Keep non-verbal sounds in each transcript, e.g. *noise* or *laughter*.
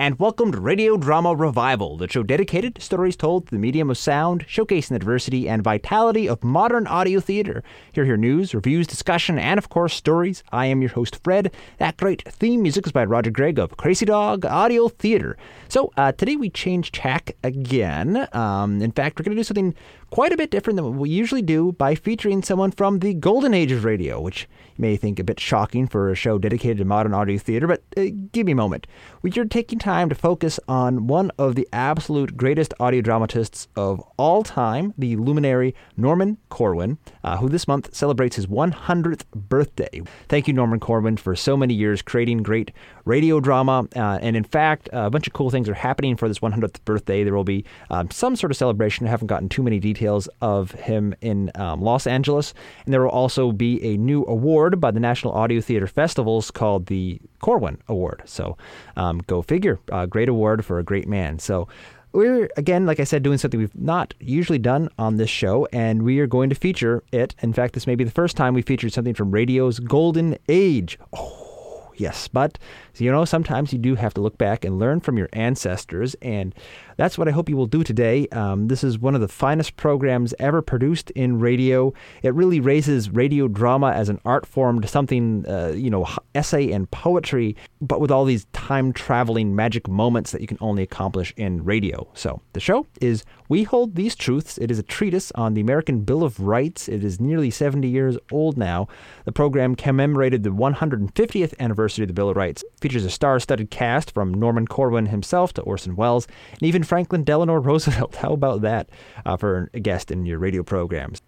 and welcome to Radio Drama Revival, the show dedicated to stories told through the medium of sound, showcasing the diversity and vitality of modern audio theater. Here, hear news, reviews, discussion, and of course, stories. I am your host, Fred. That great theme music is by Roger Gregg of Crazy Dog Audio Theater. So, uh, today we change tack again. Um, in fact, we're going to do something quite a bit different than what we usually do by featuring someone from the golden age of radio, which you may think a bit shocking for a show dedicated to modern audio theater, but uh, give me a moment. We are taking time to focus on one of the absolute greatest audio dramatists of all time, the luminary Norman Corwin, uh, who this month celebrates his 100th birthday. Thank you, Norman Corwin, for so many years creating great radio drama. Uh, and in fact, a bunch of cool things are happening for this 100th birthday. There will be um, some sort of celebration. I haven't gotten too many details details of him in um, Los Angeles. And there will also be a new award by the National Audio Theater Festivals called the Corwin Award. So um, go figure. A great award for a great man. So we're again, like I said, doing something we've not usually done on this show, and we are going to feature it. In fact, this may be the first time we featured something from radio's golden age. Oh, yes, but you know, sometimes you do have to look back and learn from your ancestors, and that's what I hope you will do today. Um, this is one of the finest programs ever produced in radio. It really raises radio drama as an art form to something, uh, you know, essay and poetry, but with all these time traveling magic moments that you can only accomplish in radio. So the show is We Hold These Truths. It is a treatise on the American Bill of Rights. It is nearly 70 years old now. The program commemorated the 150th anniversary of the Bill of Rights features a star studded cast from Norman Corwin himself to Orson Welles and even Franklin Delano Roosevelt. *laughs* How about that uh, for a guest in your radio programs?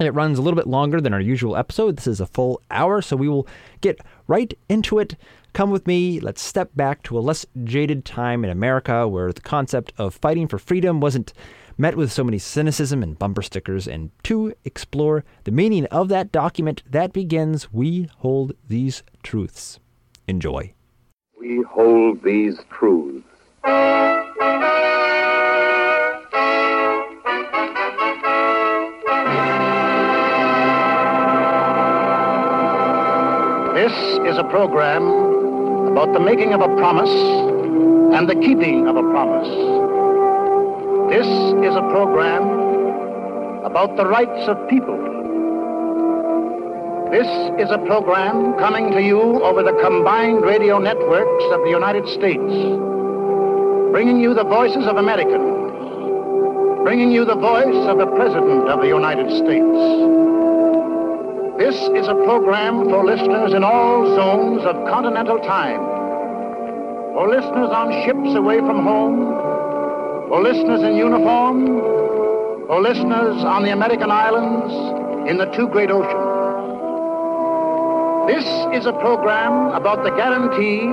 It runs a little bit longer than our usual episode. This is a full hour, so we will get right into it. Come with me. Let's step back to a less jaded time in America where the concept of fighting for freedom wasn't met with so many cynicism and bumper stickers, and to explore the meaning of that document that begins We Hold These Truths. Enjoy we hold these truths. This is a program about the making of a promise and the keeping of a promise. This is a program about the rights of people this is a program coming to you over the combined radio networks of the United States, bringing you the voices of Americans, bringing you the voice of the President of the United States. This is a program for listeners in all zones of continental time, for listeners on ships away from home, for listeners in uniform, for listeners on the American islands, in the two great oceans. This is a program about the guarantee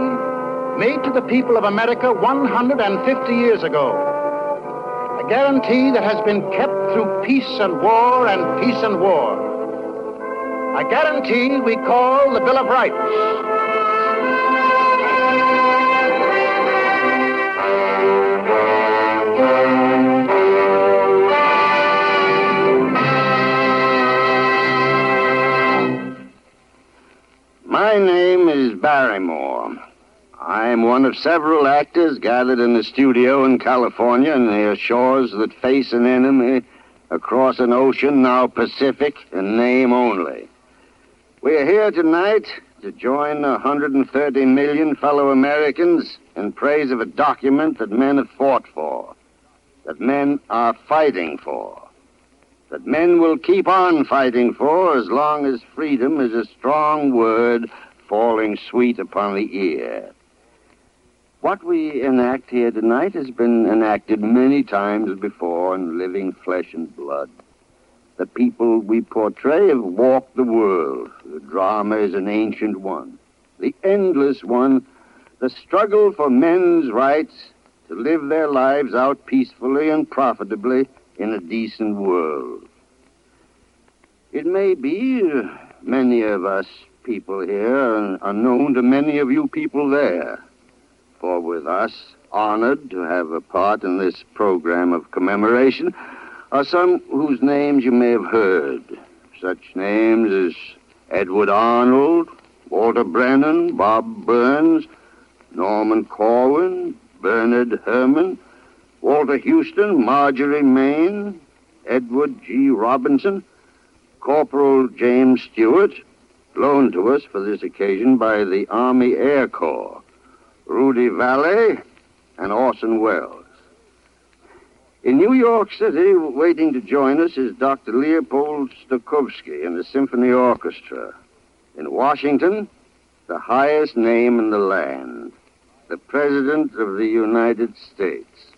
made to the people of America 150 years ago. A guarantee that has been kept through peace and war and peace and war. A guarantee we call the Bill of Rights. My name is Barrymore. I'm one of several actors gathered in the studio in California near shores that face an enemy across an ocean now Pacific in name only. We are here tonight to join 130 million fellow Americans in praise of a document that men have fought for, that men are fighting for that men will keep on fighting for as long as freedom is a strong word falling sweet upon the ear. What we enact here tonight has been enacted many times before in living flesh and blood. The people we portray have walked the world. The drama is an ancient one, the endless one, the struggle for men's rights to live their lives out peacefully and profitably in a decent world. It may be uh, many of us people here are known to many of you people there. For with us, honored to have a part in this program of commemoration, are some whose names you may have heard. Such names as Edward Arnold, Walter Brennan, Bob Burns, Norman Corwin, Bernard Herrmann, Walter Huston, Marjorie Main, Edward G. Robinson, Corporal James Stewart, loaned to us for this occasion by the Army Air Corps, Rudy Vallee, and Orson Welles. In New York City, waiting to join us is Dr. Leopold Stokowski in the Symphony Orchestra. In Washington, the highest name in the land, the President of the United States,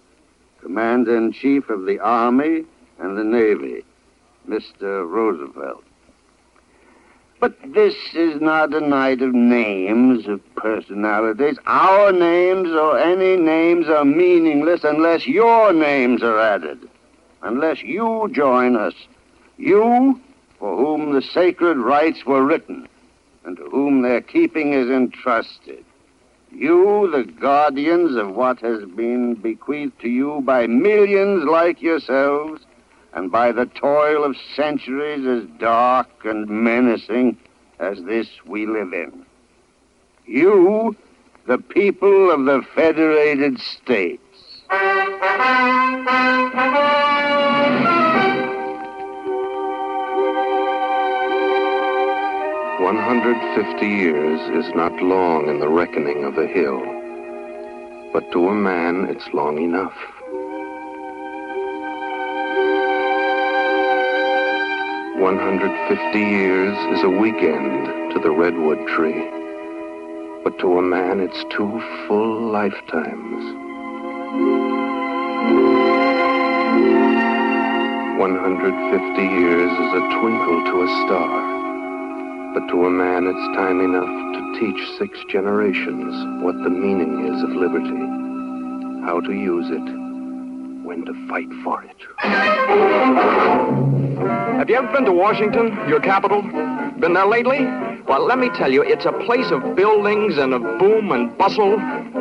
Commander in Chief of the Army and the Navy, Mr. Roosevelt. But this is not a night of names, of personalities. Our names or any names are meaningless unless your names are added, unless you join us. You, for whom the sacred rites were written, and to whom their keeping is entrusted. You, the guardians of what has been bequeathed to you by millions like yourselves, and by the toil of centuries as dark and menacing as this we live in. You, the people of the Federated States. One hundred fifty years is not long in the reckoning of a hill, but to a man it's long enough. 150 years is a weekend to the redwood tree, but to a man it's two full lifetimes. 150 years is a twinkle to a star, but to a man it's time enough to teach six generations what the meaning is of liberty, how to use it, when to fight for it. Have you ever been to Washington, your capital? Been there lately? Well, let me tell you, it's a place of buildings and of boom and bustle,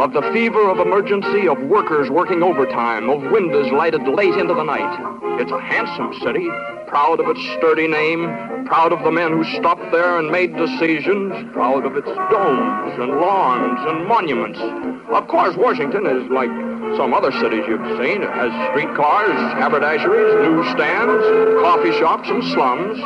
of the fever of emergency, of workers working overtime, of windows lighted late into the night. It's a handsome city, proud of its sturdy name, proud of the men who stopped there and made decisions, proud of its domes and lawns and monuments. Of course, Washington is like some other cities you've seen. Has streetcars, haberdasheries, newsstands, coffee shops, and slums.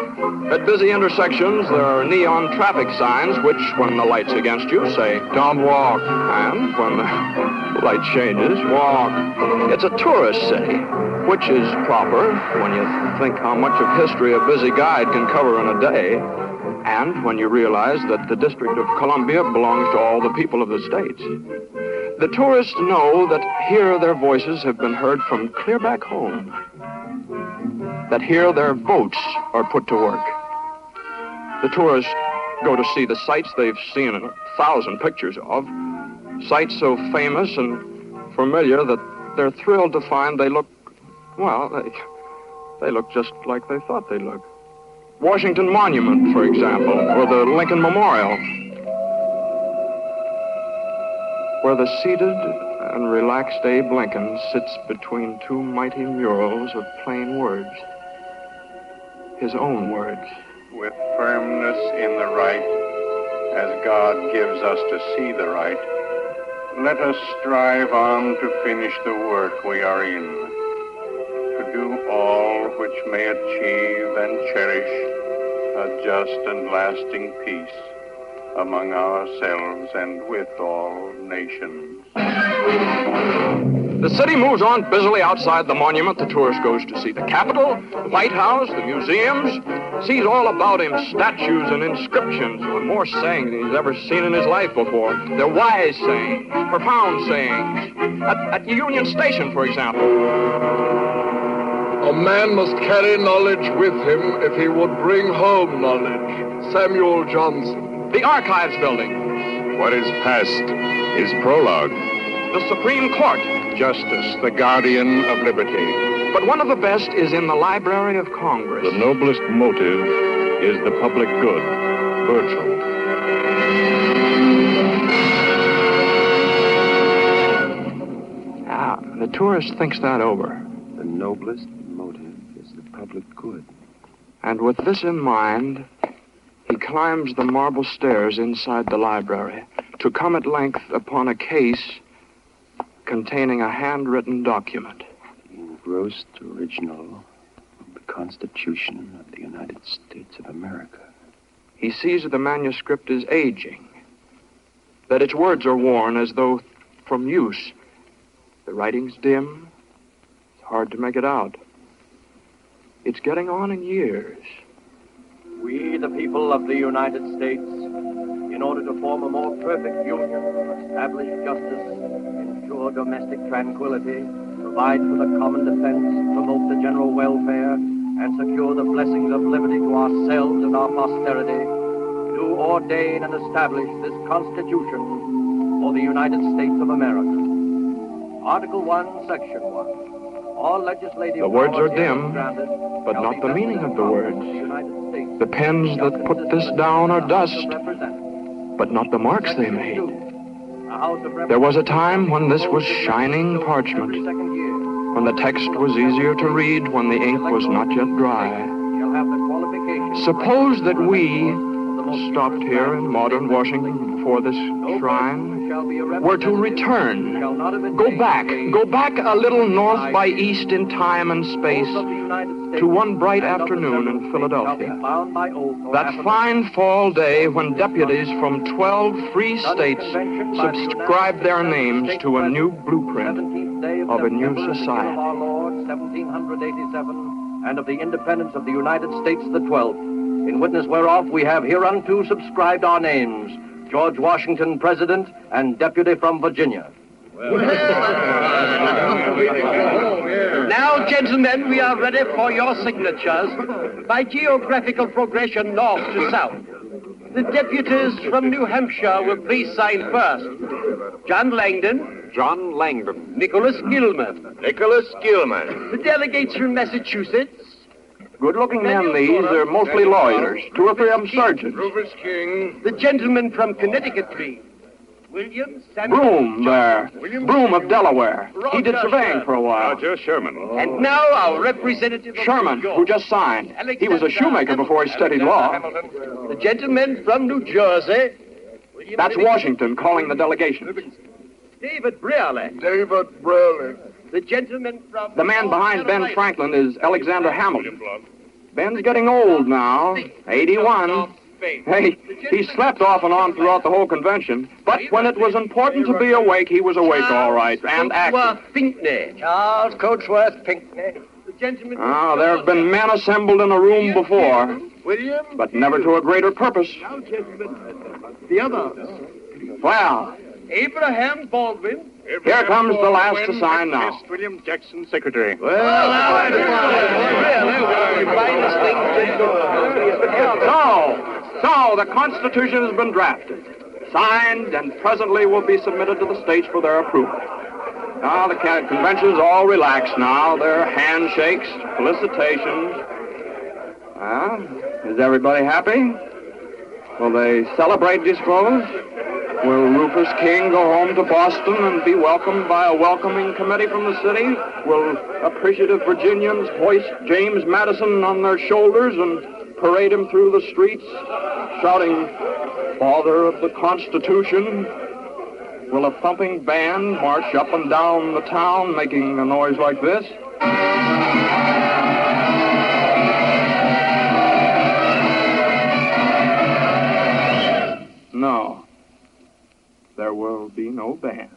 At busy intersections, there are neon traffic signs which, when the light's against you, say, don't walk. And when the *laughs* light changes, walk. It's a tourist city, which is proper when you think how much of history a busy guide can cover in a day. And when you realize that the District of Columbia belongs to all the people of the states. The tourists know that here their voices have been heard from clear back home. That here their votes are put to work. The tourists go to see the sights they've seen a thousand pictures of. Sights so famous and familiar that they're thrilled to find they look, well, they, they look just like they thought they'd look. Washington Monument, for example, or the Lincoln Memorial, where the seated and relaxed Abe Lincoln sits between two mighty murals of plain words. His own words. With firmness in the right, as God gives us to see the right, let us strive on to finish the work we are in, to do all which may achieve and cherish a just and lasting peace among ourselves and with all nations. The city moves on busily outside the monument the tourist goes to see. The Capitol, the White House, the museums, sees all about him statues and inscriptions with more sayings than he's ever seen in his life before. They're wise sayings, profound sayings. At, at Union Station, for example. A man must carry knowledge with him if he would bring home knowledge. Samuel Johnson. The Archives Building. What is past is prologue. The Supreme Court. Justice, the guardian of liberty. But one of the best is in the Library of Congress. The noblest motive is the public good. Bertram. Ah, the tourist thinks that over. The noblest motive is the public good. And with this in mind, he climbs the marble stairs inside the library to come at length upon a case containing a handwritten document. The engrossed original of the Constitution of the United States of America. He sees that the manuscript is aging, that its words are worn as though from use. The writing's dim. It's hard to make it out. It's getting on in years. We, the people of the United States, in order to form a more perfect union, establish justice, ensure domestic tranquility, provide for the common defense, promote the general welfare, and secure the blessings of liberty to ourselves and our posterity, do ordain and establish this Constitution for the United States of America. Article 1, Section 1. All legislative The words are dim, but not the meaning of the words. the United States, The pens that put this down are dust, but not the marks they made. The House of There was a time when this was shining parchment, when the text was easier to read, when the ink was not yet dry. shall have the qualifications. Suppose that we stopped here in modern Washington before this shrine were to return, go back, go back a little north by east in time and space to one bright afternoon in Philadelphia. That fine fall day when deputies from 12 free states subscribed their names to a new blueprint of a new society. our Lord, 1787, and of the independence of the United States the 12th, in witness whereof we have hereunto subscribed our names, George Washington, President, and Deputy from Virginia. Now, gentlemen, we are ready for your signatures by geographical progression north to south. The deputies from New Hampshire will please sign first. John Langdon. John Langdon. Nicholas Gilman. Nicholas Gilman. The delegates from Massachusetts. Good looking men, these. They're mostly lawyers. Two or three of them surgeons. Rufus King. The gentleman from Connecticut, please. William Samuel. Broom there. Broom of Delaware. He did surveying for a while. Roger Sherman. And now our representative of Sherman, New York. who just signed. He was a shoemaker before he studied law. The gentleman from New Jersey. That's Washington calling the delegation. David Brearley. David Brearley. The gentleman from... The man behind Ben Franklin is Alexander Hamilton. Ben's getting old now, 81. Hey, he slept off and on throughout the whole convention, but when it was important to be awake, he was awake all right, and active. Cotesworth Pinckney. Charles Cotesworth Pinckney. The gentleman from Ah, there have been men assembled in a room before, William. but never to a greater purpose. Now, gentlemen, the other. Well, Abraham Baldwin. Here comes the last to sign now. William Jackson, Secretary. Well, so, so the Constitution has been drafted, signed, and presently will be submitted to the states for their approval. Now the convention's all relaxed now. There are handshakes, felicitations. Ah, is everybody happy? Will they celebrate, do you suppose? Will Rufus King go home to Boston and be welcomed by a welcoming committee from the city? Will appreciative Virginians hoist James Madison on their shoulders and parade him through the streets, shouting, Father of the Constitution? Will a thumping band march up and down the town making a noise like this? No band.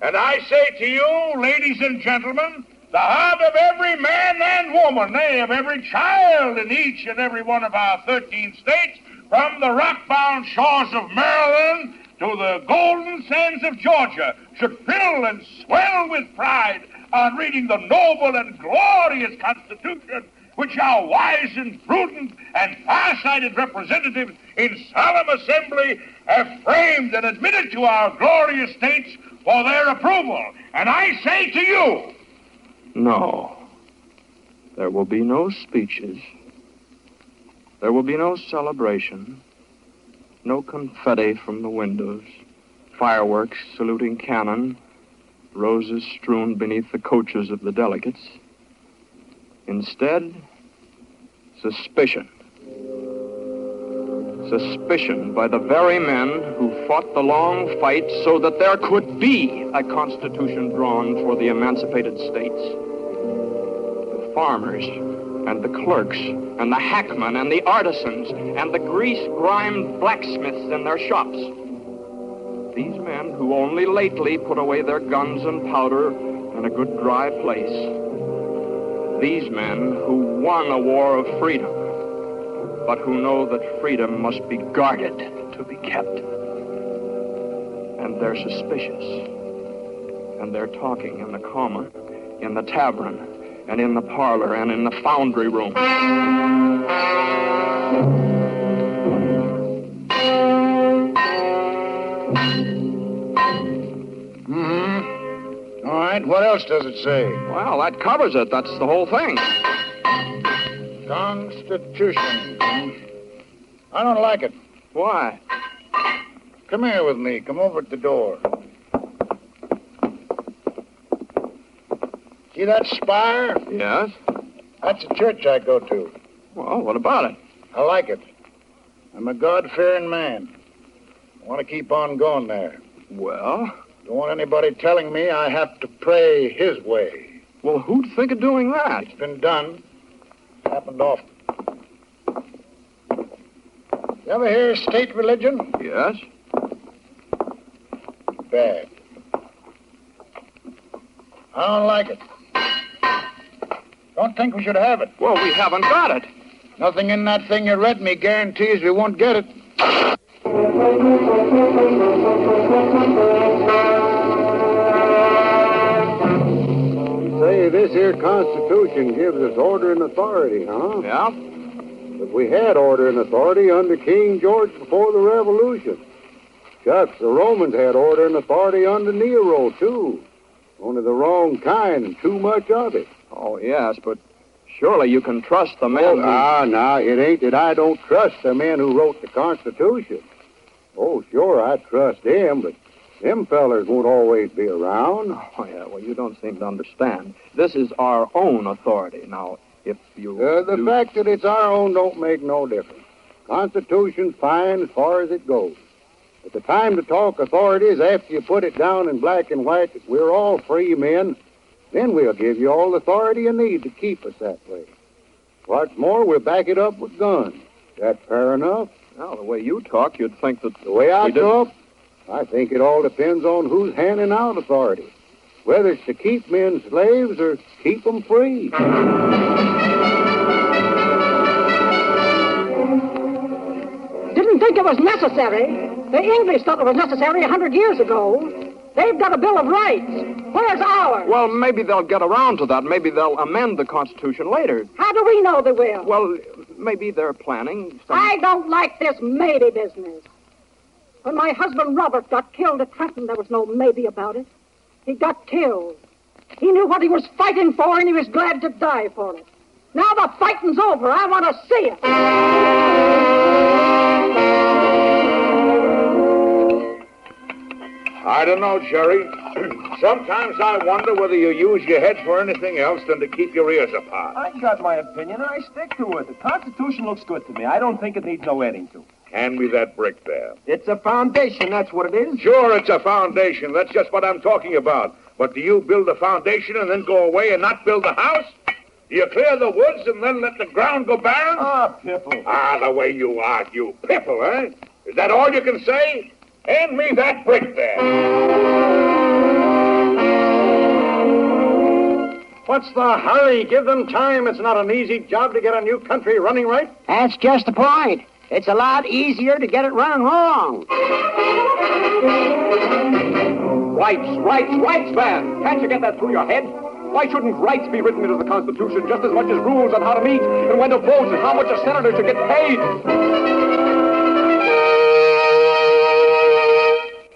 And I say to you, ladies and gentlemen, the heart of every man and woman, nay, of every child in each and every one of our 13 states, from the rock-bound shores of Maryland to the golden sands of Georgia, should fill and swell with pride on reading the noble and glorious Constitution which our wise and prudent and far-sighted representatives in solemn assembly have framed and admitted to our glorious states for their approval. And I say to you, No. There will be no speeches. There will be no celebration. No confetti from the windows. Fireworks saluting cannon. Roses strewn beneath the coaches of the delegates. Instead, suspicion. Suspicion by the very men who fought the long fight so that there could be a constitution drawn for the emancipated states. The farmers and the clerks and the hackmen and the artisans and the grease-grimed blacksmiths in their shops. These men who only lately put away their guns and powder in a good dry place. These men who won a war of freedom but who know that freedom must be guarded to be kept. And they're suspicious. And they're talking in the common, in the tavern, and in the parlor, and in the foundry room. Mm-hmm. All right, what else does it say? Well, that covers it. That's the whole thing. Constitution. I don't like it. Why? Come here with me. Come over at the door. See that spire? Yes? That's a church I go to. Well, what about it? I like it. I'm a God-fearing man. I want to keep on going there. Well? Don't want anybody telling me I have to pray his way. Well, who'd think of doing that? It's been done. It's happened often. You ever hear state religion? Yes. Bad. I don't like it. Don't think we should have it. Well, we haven't got it. Nothing in that thing you read me guarantees we won't get it. Say, this here Constitution gives us order and authority, huh? Yeah? But we had order and authority under King George before the Revolution. Shucks, the Romans had order and authority under Nero, too. Only the wrong kind and too much of it. Oh, yes, but surely you can trust the men. Oh, who- nah, nah, it ain't that I don't trust the men who wrote the Constitution. Oh, sure, I trust them, but them fellers won't always be around. Oh, yeah, well, you don't seem to understand. This is our own authority. Now, if you. Uh, the do- fact that it's our own don't make no difference. Constitution's fine as far as it goes. But the time to talk authority is after you put it down in black and white that we're all free men. Then we'll give you all the authority you need to keep us that way. What's more, we'll back it up with guns. That fair enough? Well, the way you talk, you'd think that. The way I we didn't- talk, I think it all depends on who's handing out authority. Whether it's to keep men slaves or keep them free. Didn't think it was necessary. The English thought it was necessary a hundred years ago. They've got a Bill of Rights. Where's ours? Well, maybe they'll get around to that. Maybe they'll amend the Constitution later. How do we know they will? Well, maybe they're planning. Some... I don't like this maybe business. When my husband Robert got killed at Trenton, there was no maybe about it. He got killed. He knew what he was fighting for, and he was glad to die for it. Now the fighting's over. I want to see it. I don't know, Jerry. *clears throat* Sometimes I wonder whether you use your head for anything else than to keep your ears apart. I got my opinion, and I stick to it. The Constitution looks good to me. I don't think it needs no adding to. Hand me that brick there. It's a foundation, that's what it is. Sure, it's a foundation. That's just what I'm talking about. But do you build a foundation and then go away and not build the house? Do you clear the woods and then let the ground go barren? Ah, Pipple. Ah, the way you argue. Pipple, eh? Is that all you can say? Hand me that brick there. What's the hurry? Give them time. It's not an easy job to get a new country running right. That's just the point. It's a lot easier to get it running wrong. Rights, rights, rights, man! Can't you get that through your head? Why shouldn't rights be written into the Constitution just as much as rules on how to meet and when to vote and how much a senator should get paid?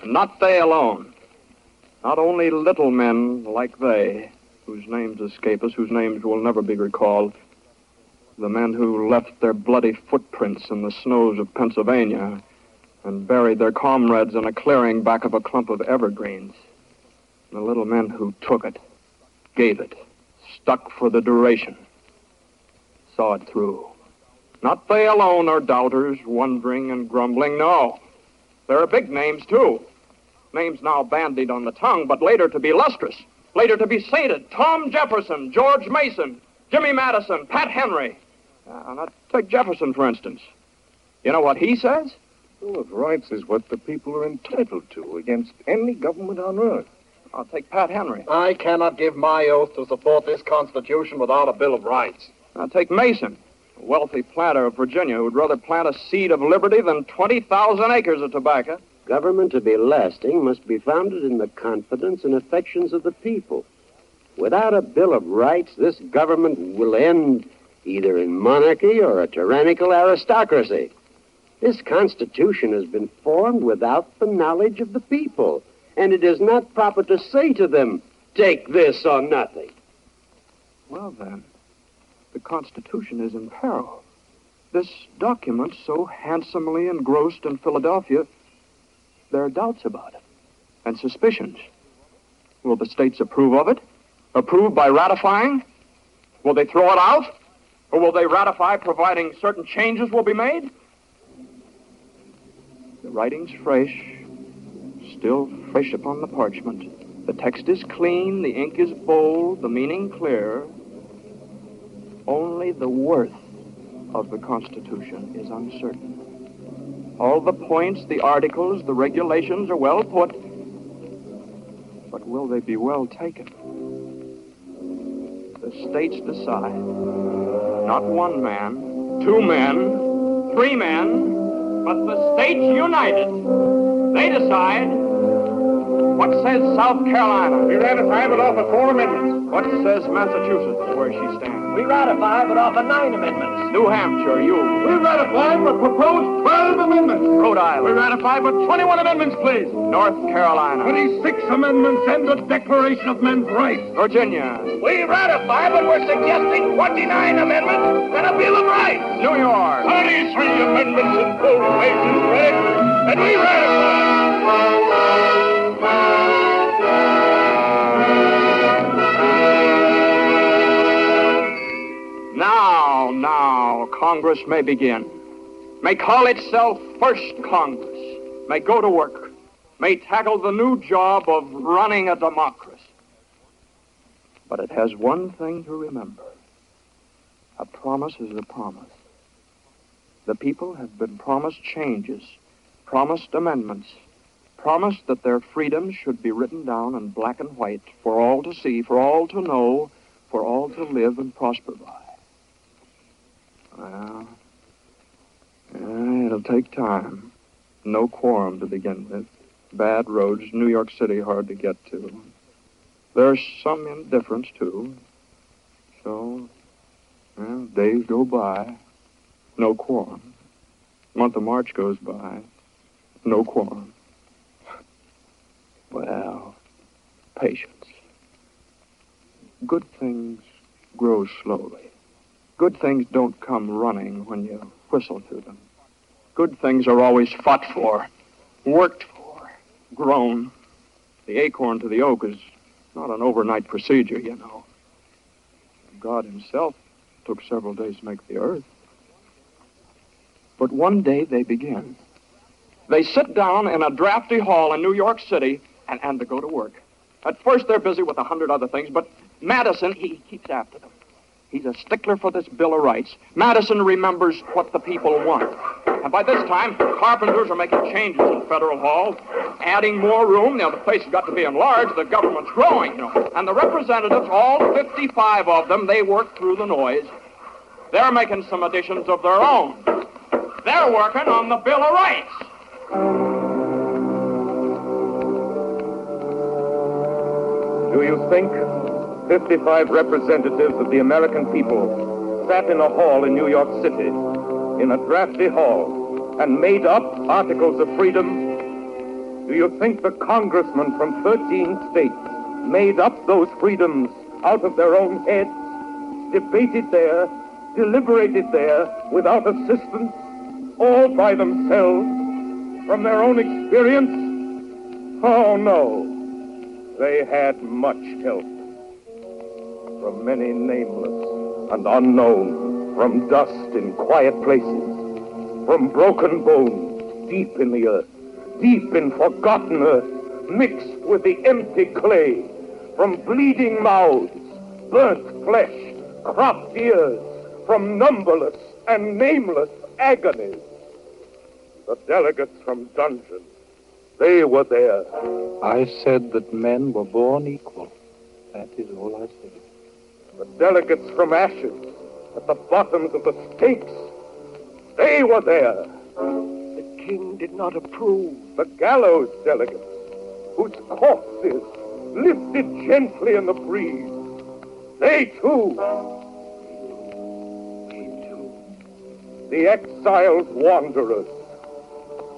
Not they alone. Not only little men like they, whose names escape us, whose names will never be recalled. The men who left their bloody footprints in the snows of Pennsylvania and buried their comrades in a clearing back of a clump of evergreens. The little men who took it, gave it, stuck for the duration, saw it through. Not they alone are doubters, wondering and grumbling. No. There are big names, too. Names now bandied on the tongue, but later to be lustrous, later to be sainted. Tom Jefferson, George Mason, Jimmy Madison, Pat Henry. Uh, now, take Jefferson, for instance. You know what he says? Bill of Rights is what the people are entitled to against any government on earth. I'll take Pat Henry. I cannot give my oath to support this Constitution without a Bill of Rights. I'll take Mason, a wealthy planter of Virginia who'd rather plant a seed of liberty than 20,000 acres of tobacco. Government to be lasting must be founded in the confidence and affections of the people. Without a Bill of Rights, this government will end either in monarchy or a tyrannical aristocracy. This Constitution has been formed without the knowledge of the people, and it is not proper to say to them, take this or nothing. Well, then, the Constitution is in peril. This document, so handsomely engrossed in Philadelphia, there are doubts about it and suspicions. Will the states approve of it? Approve by ratifying? Will they throw it out? Or will they ratify providing certain changes will be made? The writing's fresh, still fresh upon the parchment. The text is clean, the ink is bold, the meaning clear. Only the worth of the Constitution is uncertain. All the points, the articles, the regulations are well put, but will they be well taken? The states decide. Not one man, two men, three men, but the states united. They decide. What says South Carolina? We ratify but offer four amendments. What says Massachusetts, where she stands? We ratify but offer nine amendments. New Hampshire, you. We ratify but propose 12 amendments. Rhode Island. We ratify but 21 amendments, please. North Carolina. 26 amendments and the Declaration of Men's Rights. Virginia. We ratify, but we're suggesting 29 amendments and a Bill of Rights. New York. 33 amendments and probations, Red. And we ratify. Now, now, Congress may begin. May call itself First Congress. May go to work. May tackle the new job of running a democracy. But it has one thing to remember. A promise is a promise. The people have been promised changes, promised amendments, promised that their freedoms should be written down in black and white for all to see, for all to know, for all to live and prosper by. Well, it'll take time. No quorum to begin with. Bad roads, New York City hard to get to. There's some indifference, too. So, well, days go by. No quorum. Month of March goes by. No quorum. Well, patience. Good things grow slowly. Good things don't come running when you whistle to them. Good things are always fought for, worked for, grown. The acorn to the oak is not an overnight procedure, you know. God himself took several days to make the earth. But one day they begin. They sit down in a drafty hall in New York City and, and to go to work. At first they're busy with a hundred other things, but Madison, he keeps after them. He's a stickler for this Bill of Rights. Madison remembers what the people want. And by this time, carpenters are making changes in Federal Hall, adding more room. Now, the place has got to be enlarged. The government's growing, you know. And the representatives, all 55 of them, they work through the noise. They're making some additions of their own. They're working on the Bill of Rights. Do you think 55 representatives of the American people sat in a hall in New York City, in a drafty hall, and made up Articles of Freedom? Do you think the congressmen from 13 states made up those freedoms out of their own heads, debated there, deliberated there without assistance, all by themselves, from their own experience? Oh, no. They had much help from many nameless and unknown From dust in quiet places, from broken bones deep in the earth, deep in forgotten earth, mixed with the empty clay, from bleeding mouths, burnt flesh, cropped ears, from numberless and nameless agonies. The delegates from dungeons, they were there. I said that men were born equal. That is all I said. The delegates from ashes, at the bottoms of the stakes, they were there. The king did not approve. The gallows delegates, whose corpses lifted gently in the breeze, they too. They too. The exiled wanderers,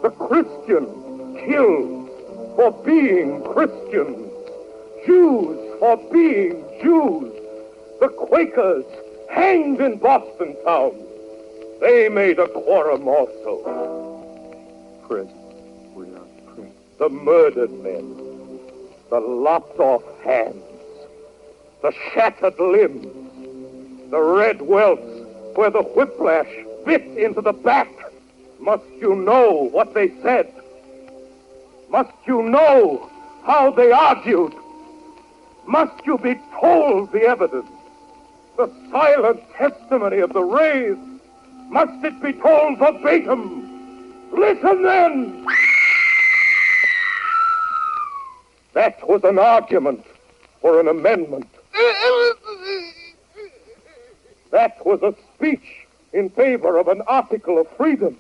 the Christians killed for being Christians, Jews for being Jews, the Quakers hanged in Boston town. They made a quorum also. Prison. We are prison. The murdered men, the lopped off hands, the shattered limbs, the red welts where the whiplash bit into the back. Must you know what they said? Must you know how they argued? Must you be told the evidence? The silent testimony of the raised? Must it be told verbatim? Listen then! That was an argument for an amendment. That was a speech in favor of an article of freedom.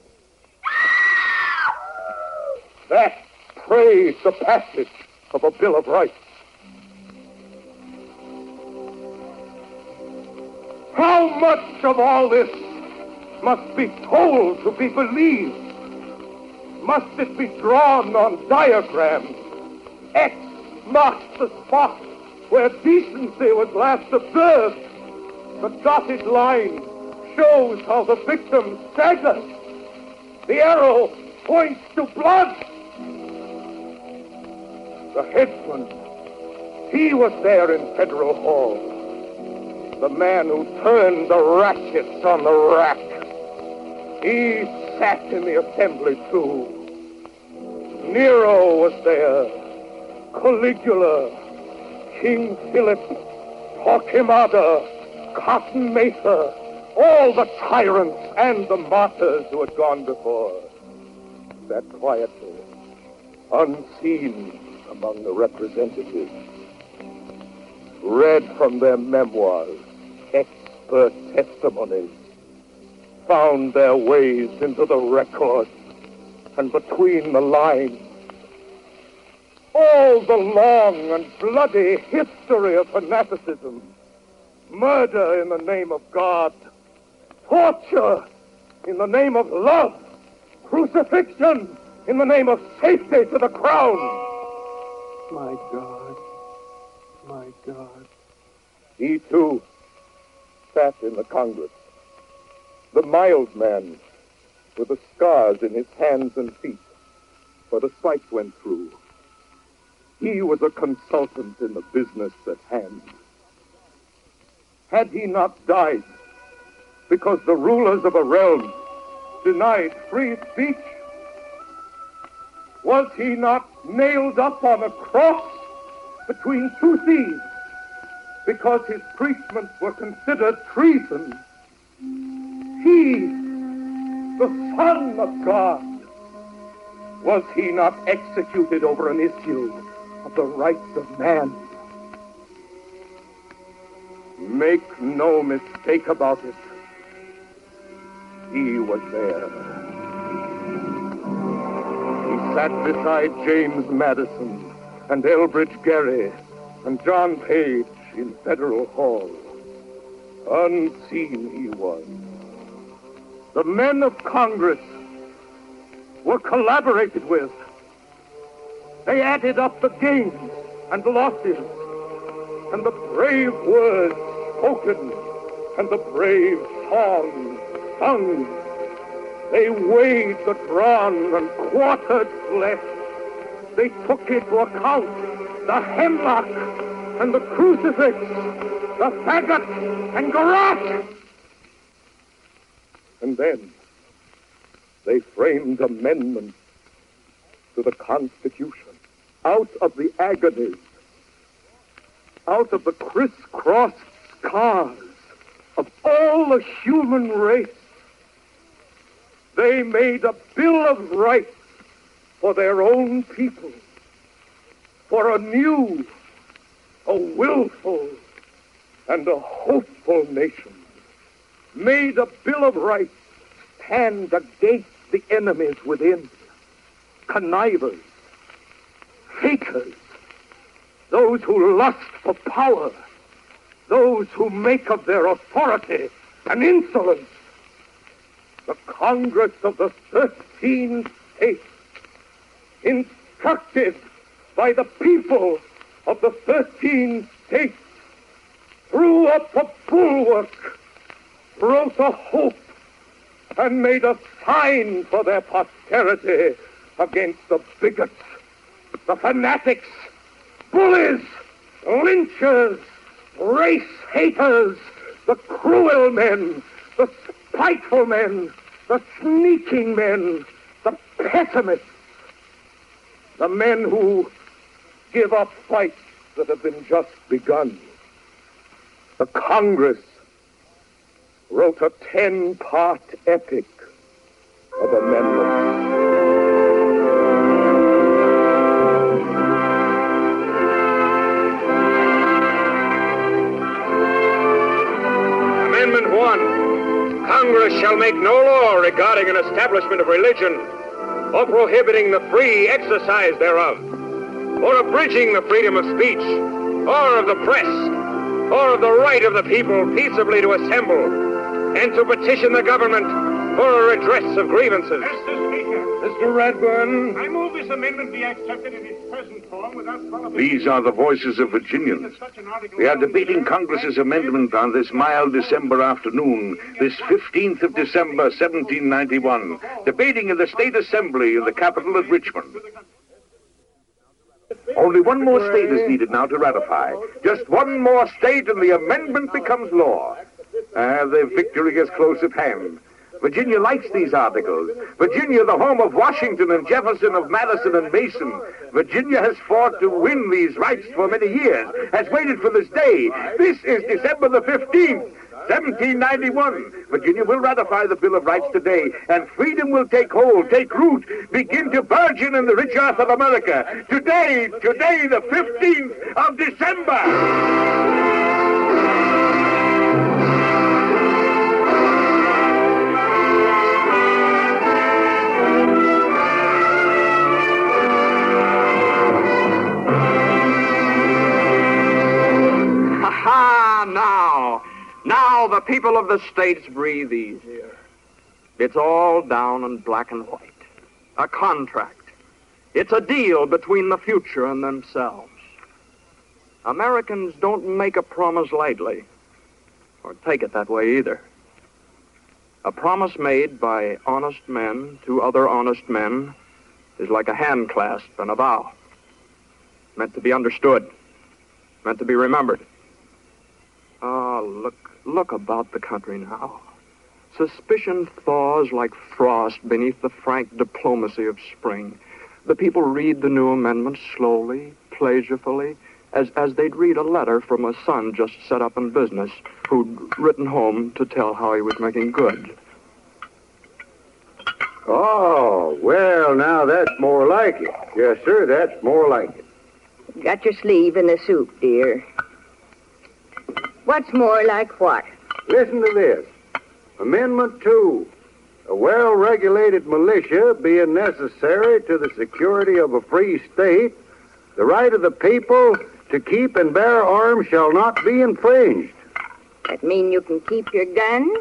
That praised the passage of a Bill of Rights. How much of all this must be told to be believed? Must it be drawn on diagrams? X marks the spot where decency was last observed. The dotted line shows how the victim staggered. The arrow points to blood. The headsman, he was there in Federal Hall. The man who turned the ratchets on the rack. He sat in the assembly too. Nero was there. Caligula, King Philip, Torquemada, Cotton Mather, all the tyrants and the martyrs who had gone before. Sat quietly, unseen among the representatives. Read from their memoirs, expert testimonies, found their ways into the records and between the lines. All the long and bloody history of fanaticism, murder in the name of God, torture in the name of love, crucifixion in the name of safety to the crown. My God. My God. He too sat in the Congress. The mild man with the scars in his hands and feet where the spikes went through. He was a consultant in the business at hand. Had he not died because the rulers of a realm denied free speech? Was he not nailed up on a cross between two thieves because his preachments were considered treason? He, the Son of God, was he not executed over an issue of the rights of man? Make no mistake about it. He was there. Sat beside James Madison and Elbridge Gerry and John Page in Federal Hall. Unseen he was. The men of Congress were collaborated with. They added up the gains and losses and the brave words spoken and the brave songs sung. They weighed the drawn and quartered flesh. They took into account the hemlock and the crucifix, the faggot and garrote. And then they framed amendments to the Constitution out of the agonies, out of the crisscrossed scars of all the human race. They made a Bill of Rights for their own people, for a new, a willful, and a hopeful nation. Made a Bill of Rights stand against the enemies within, connivers, fakers, those who lust for power, those who make of their authority an insolence. The Congress of the Thirteen States, instructed by the people of the Thirteen States, threw up a bulwark, wrote a hope, and made a sign for their posterity against the bigots, the fanatics, bullies, lynchers, race haters, the cruel men, the spiteful men, the sneaking men, the pessimists, the men who give up fights that have been just begun. The Congress wrote a ten-part epic of amendments. Congress shall make no law regarding an establishment of religion or prohibiting the free exercise thereof, or abridging the freedom of speech, or of the press, or of the right of the people peaceably to assemble and to petition the government for a redress of grievances. Mr. Redburn. I move this amendment be accepted in its present form without qualification. These are the voices of Virginians. We are debating Congress's amendment on this mild December afternoon, this 15th of December, 1791, debating in the State Assembly in the capital at Richmond. Only one more state is needed now to ratify. Just one more state and the amendment becomes law. Ah, the victory is close at hand. Virginia likes these articles. Virginia, the home of Washington and Jefferson, of Madison and Mason. Virginia has fought to win these rights for many years, has waited for this day. This is December the 15th. 1791. Virginia will ratify the Bill of Rights today, and freedom will take hold, take root, begin to burgeon in the rich earth of America. Today, today, the 15th of December. Now, the people of the states breathe easier. It's all down in black and white. A contract. It's a deal between the future and themselves. Americans don't make a promise lightly, or take it that way either. A promise made by honest men to other honest men is like a hand clasp and a vow. Meant to be understood, meant to be remembered. Ah, look, look about the country now. Suspicion thaws like frost beneath the frank diplomacy of spring. The people read the new amendments slowly, pleasurefully, as, as they'd read a letter from a son just set up in business who'd written home to tell how he was making good. Oh, well, now that's more like it. Yes, sir, that's more like it. Got your sleeve in the soup, dear. What's more like what? Listen to this. Amendment 2. A well regulated militia being necessary to the security of a free state, the right of the people to keep and bear arms shall not be infringed. That mean you can keep your gun?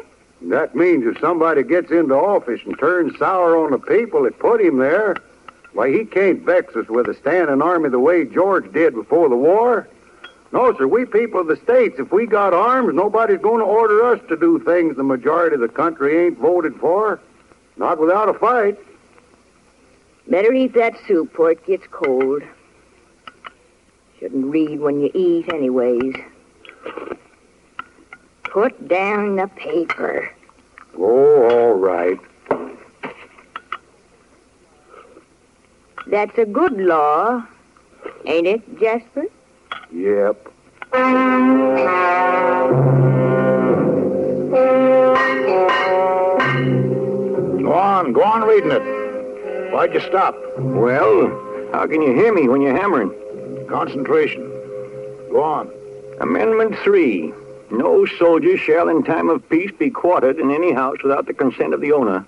That means if somebody gets into office and turns sour on the people that put him there, why, he can't vex us with a standing army the way George did before the war. No, sir, we people of the states, if we got arms, nobody's going to order us to do things the majority of the country ain't voted for. Not without a fight. Better eat that soup before it gets cold. Shouldn't read when you eat, anyways. Put down the paper. Oh, all right. That's a good law, ain't it, Jasper? Yep. Go on, go on reading it. Why'd you stop? Well, how can you hear me when you're hammering? Concentration. Go on. Amendment 3. No soldier shall in time of peace be quartered in any house without the consent of the owner,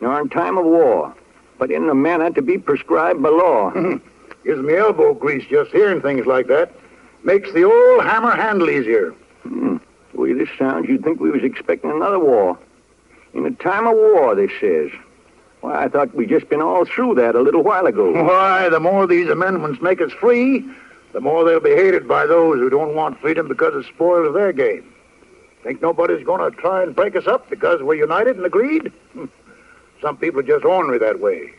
nor in time of war, but in a manner to be prescribed by law. *laughs* Gives me elbow grease just hearing things like that. Makes the old hammer handle easier. Hmm. The way this sounds, you'd think we was expecting another war. In a time of war, this says. Why, I thought we'd just been all through that a little while ago. *laughs* Why, the more these amendments make us free, the more they'll be hated by those who don't want freedom because it spoils their game. Think nobody's going to try and break us up because we're united and agreed? Hmm. Some people are just ornery that way.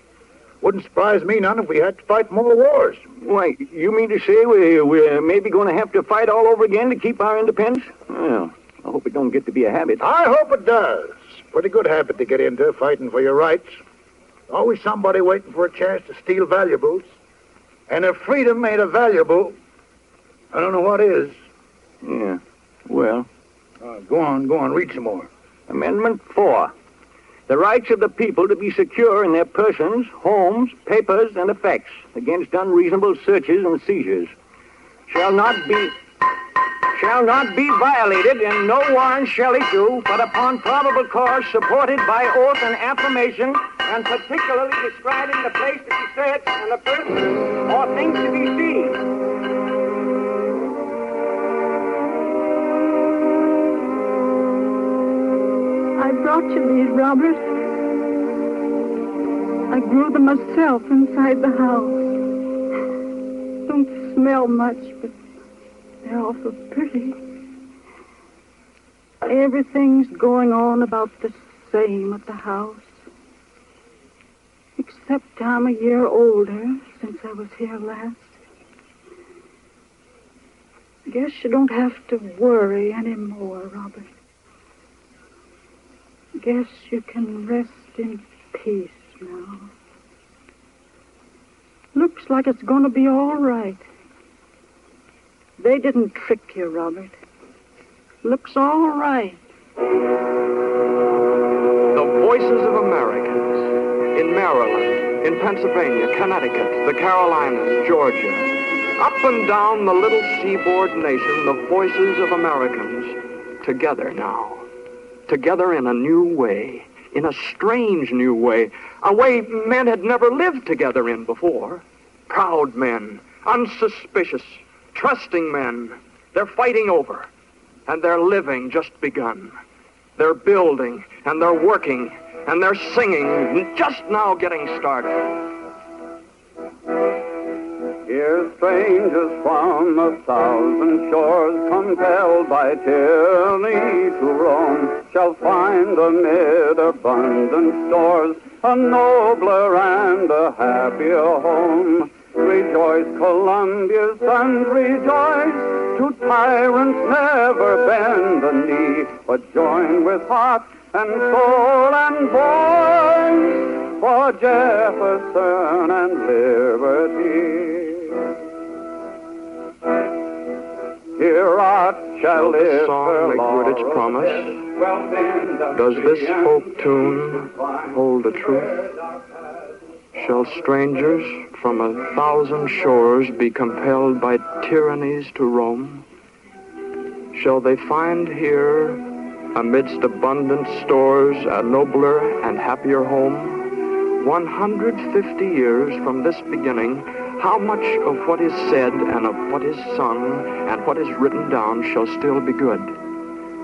Wouldn't surprise me none if we had to fight more wars. Why, you mean to say we, we're maybe going to have to fight all over again to keep our independence? Well, I hope it don't get to be a habit. I hope it does. Pretty good habit to get into, fighting for your rights. Always somebody waiting for a chance to steal valuables. And if freedom ain't a valuable, I don't know what is. Yeah. Well. Uh, go on, go on, read some more. Amendment 4. The rights of the people to be secure in their persons, homes, papers, and effects against unreasonable searches and seizures shall not be shall not be violated, and no warrant shall issue but upon probable cause supported by oath and affirmation, and particularly describing the place to be searched and the person or things to be seized. You these, Robert. I grew them myself inside the house. Don't smell much, but they're awful pretty. Everything's going on about the same at the house. Except I'm a year older since I was here last. I guess you don't have to worry anymore, Robert. Guess you can rest in peace now. Looks like it's going to be all right. They didn't trick you, Robert. Looks all right. The voices of Americans in Maryland, in Pennsylvania, Connecticut, the Carolinas, Georgia. Up and down the little seaboard nation, the voices of Americans together now. Together in a new way, in a strange new way, a way men had never lived together in before. Proud men, unsuspicious, trusting men. They're fighting over, and they're living just begun. They're building, and they're working, and they're singing, just now getting started. Here strangers from a thousand shores, compelled by tyranny to roam, shall find amid abundant stores a nobler and a happier home. Rejoice, Columbia's sons, rejoice. To tyrants never bend the knee, but join with heart and soul and voice for Jefferson and liberty. Here art shall Will this live song make good its promise? Does this folk tune hold the truth? Shall strangers from a thousand shores be compelled by tyrannies to roam? Shall they find here, amidst abundant stores, a nobler and happier home? 150 years from this beginning, how much of what is said and of what is sung and what is written down shall still be good?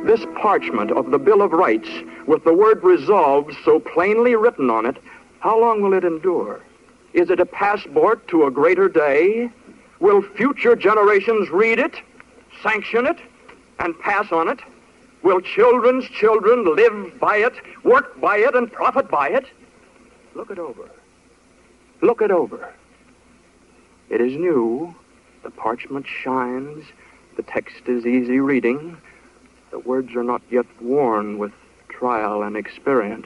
This parchment of the Bill of Rights, with the word resolved so plainly written on it, how long will it endure? Is it a passport to a greater day? Will future generations read it, sanction it, and pass on it? Will children's children live by it, work by it, and profit by it? Look it over. Look it over. It is new. The parchment shines. The text is easy reading. The words are not yet worn with trial and experience.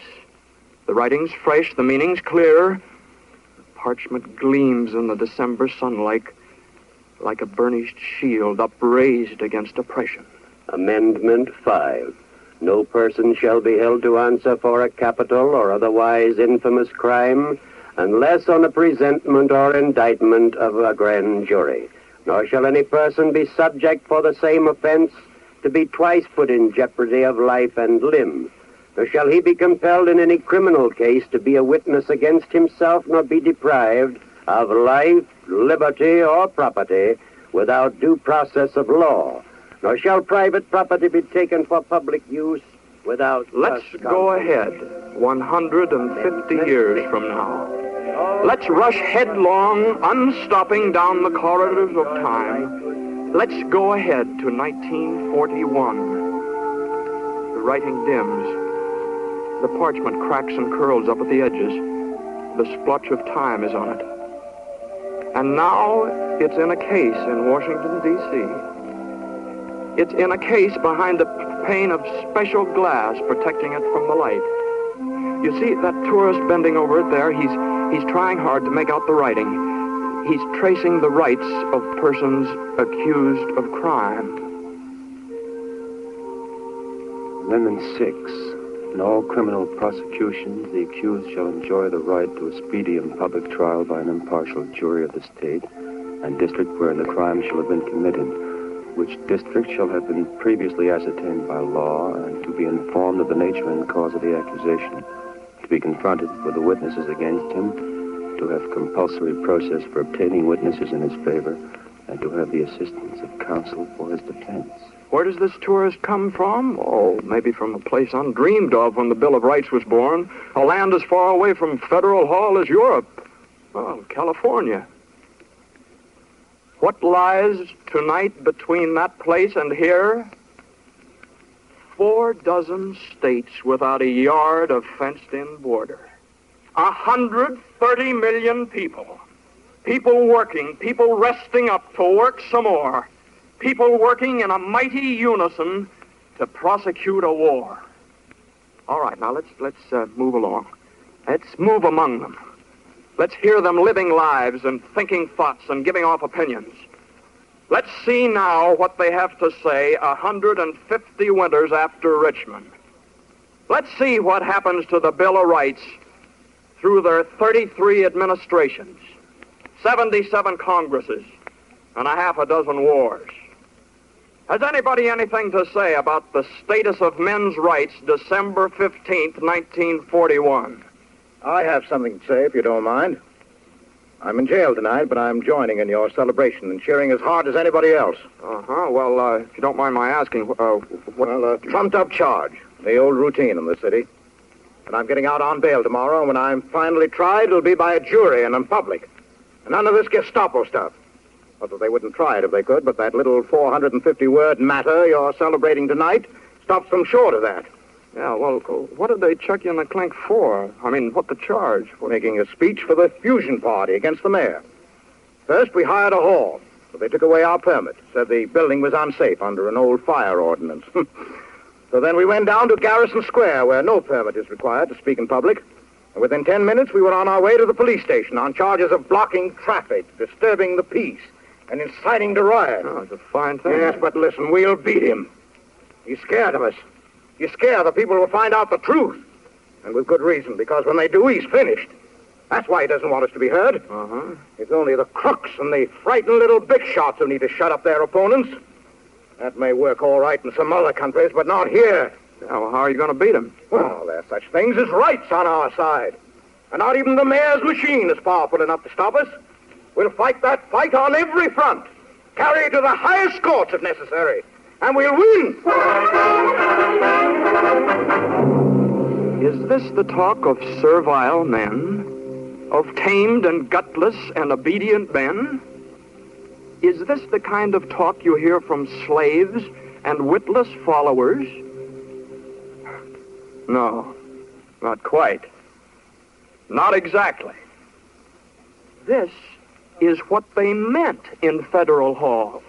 The writing's fresh, the meaning's clear. The parchment gleams in the December sunlight like a burnished shield upraised against oppression. Amendment 5. No person shall be held to answer for a capital or otherwise infamous crime unless on a presentment or indictment of a grand jury. Nor shall any person be subject for the same offense to be twice put in jeopardy of life and limb. Nor shall he be compelled in any criminal case to be a witness against himself, nor be deprived of life, liberty, or property without due process of law. Nor shall private property be taken for public use without. Let's go ahead 150 years from now. Let's rush headlong, unstopping down the corridors of time. Let's go ahead to 1941. The writing dims. The parchment cracks and curls up at the edges. The splotch of time is on it. And now it's in a case in Washington, D.C. It's in a case behind a pane of special glass protecting it from the light. You see that tourist bending over it there? He's he's trying hard to make out the writing. He's tracing the rights of persons accused of crime. Amendment 6. In all criminal prosecutions, the accused shall enjoy the right to a speedy and public trial by an impartial jury of the state and district wherein the crime shall have been committed, which district shall have been previously ascertained by law, and to be informed of the nature and cause of the accusation, to be confronted with the witnesses against him, to have compulsory process for obtaining witnesses in his favor, and to have the assistance of counsel for his defense. Where does this tourist come from? Oh, maybe from a place undreamed of when the Bill of Rights was born. A land as far away from Federal Hall as Europe. Well, California. What lies tonight between that place and here? Four dozen states without a yard of fenced-in border. A hundred thirty million people. People working, people resting up to work some more. People working in a mighty unison to prosecute a war. All right, now let's let's uh, move along. Let's move among them. Let's hear them living lives and thinking thoughts and giving off opinions. Let's see now what they have to say a 150 winters after Richmond. Let's see what happens to the Bill of Rights through their 33 administrations, 77 Congresses, and a half a dozen wars. Has anybody anything to say about the status of men's rights December 15th, 1941? I have something to say, if you don't mind. I'm in jail tonight, but I'm joining in your celebration and cheering as hard as anybody else. Uh-huh. Well, uh, if you don't mind my asking, uh, what... Well, a trumped-up charge. The old routine in the city. And I'm getting out on bail tomorrow, and when I'm finally tried, it'll be by a jury and in public. And none of this Gestapo stuff. Not that they wouldn't try it if they could, but that little 450-word matter you're celebrating tonight stops them short of that. Yeah, well, what did they chuck you in the clink for? I mean, what the charge? For making a speech for the fusion party against the mayor. First, we hired a hall, but they took away our permit. Said the building was unsafe under an old fire ordinance. *laughs* so then we went down to Garrison Square, where no permit is required to speak in public. And within ten minutes, we were on our way to the police station on charges of blocking traffic, disturbing the peace, and inciting to riot. Oh, it's a fine thing. Yes, but listen, we'll beat him. He's scared of us. You scare the people will find out the truth. And with good reason, because when they do, he's finished. That's why he doesn't want us to be heard. Uh-huh. It's only the crooks and the frightened little big shots who need to shut up their opponents. That may work all right in some other countries, but not here. Well, how are you going to beat him? Well, there's such things as rights on our side. And not even the mayor's machine is powerful enough to stop us. We'll fight that fight on every front. Carry it to the highest courts if necessary. And we'll win. Is this the talk of servile men? Of tamed and gutless and obedient men? Is this the kind of talk you hear from slaves and witless followers? No, not quite. Not exactly. This is what they meant in Federal Hall.